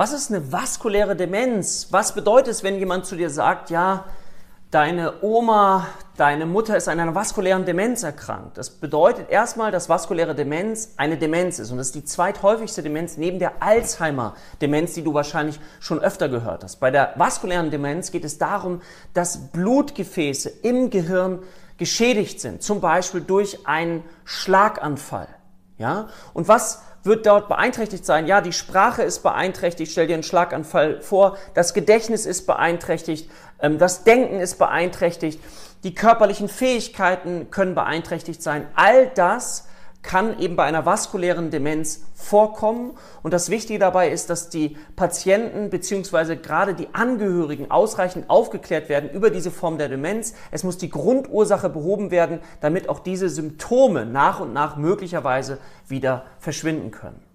Was ist eine vaskuläre Demenz? Was bedeutet es, wenn jemand zu dir sagt, ja, deine Oma, deine Mutter ist an einer vaskulären Demenz erkrankt? Das bedeutet erstmal, dass vaskuläre Demenz eine Demenz ist. Und das ist die zweithäufigste Demenz neben der Alzheimer-Demenz, die du wahrscheinlich schon öfter gehört hast. Bei der vaskulären Demenz geht es darum, dass Blutgefäße im Gehirn geschädigt sind, zum Beispiel durch einen Schlaganfall. Ja? Und was wird dort beeinträchtigt sein. Ja, die Sprache ist beeinträchtigt, stell dir einen Schlaganfall vor, das Gedächtnis ist beeinträchtigt, ähm, das Denken ist beeinträchtigt, die körperlichen Fähigkeiten können beeinträchtigt sein. All das kann eben bei einer vaskulären Demenz vorkommen. Und das Wichtige dabei ist, dass die Patienten bzw. gerade die Angehörigen ausreichend aufgeklärt werden über diese Form der Demenz. Es muss die Grundursache behoben werden, damit auch diese Symptome nach und nach möglicherweise wieder verschwinden können.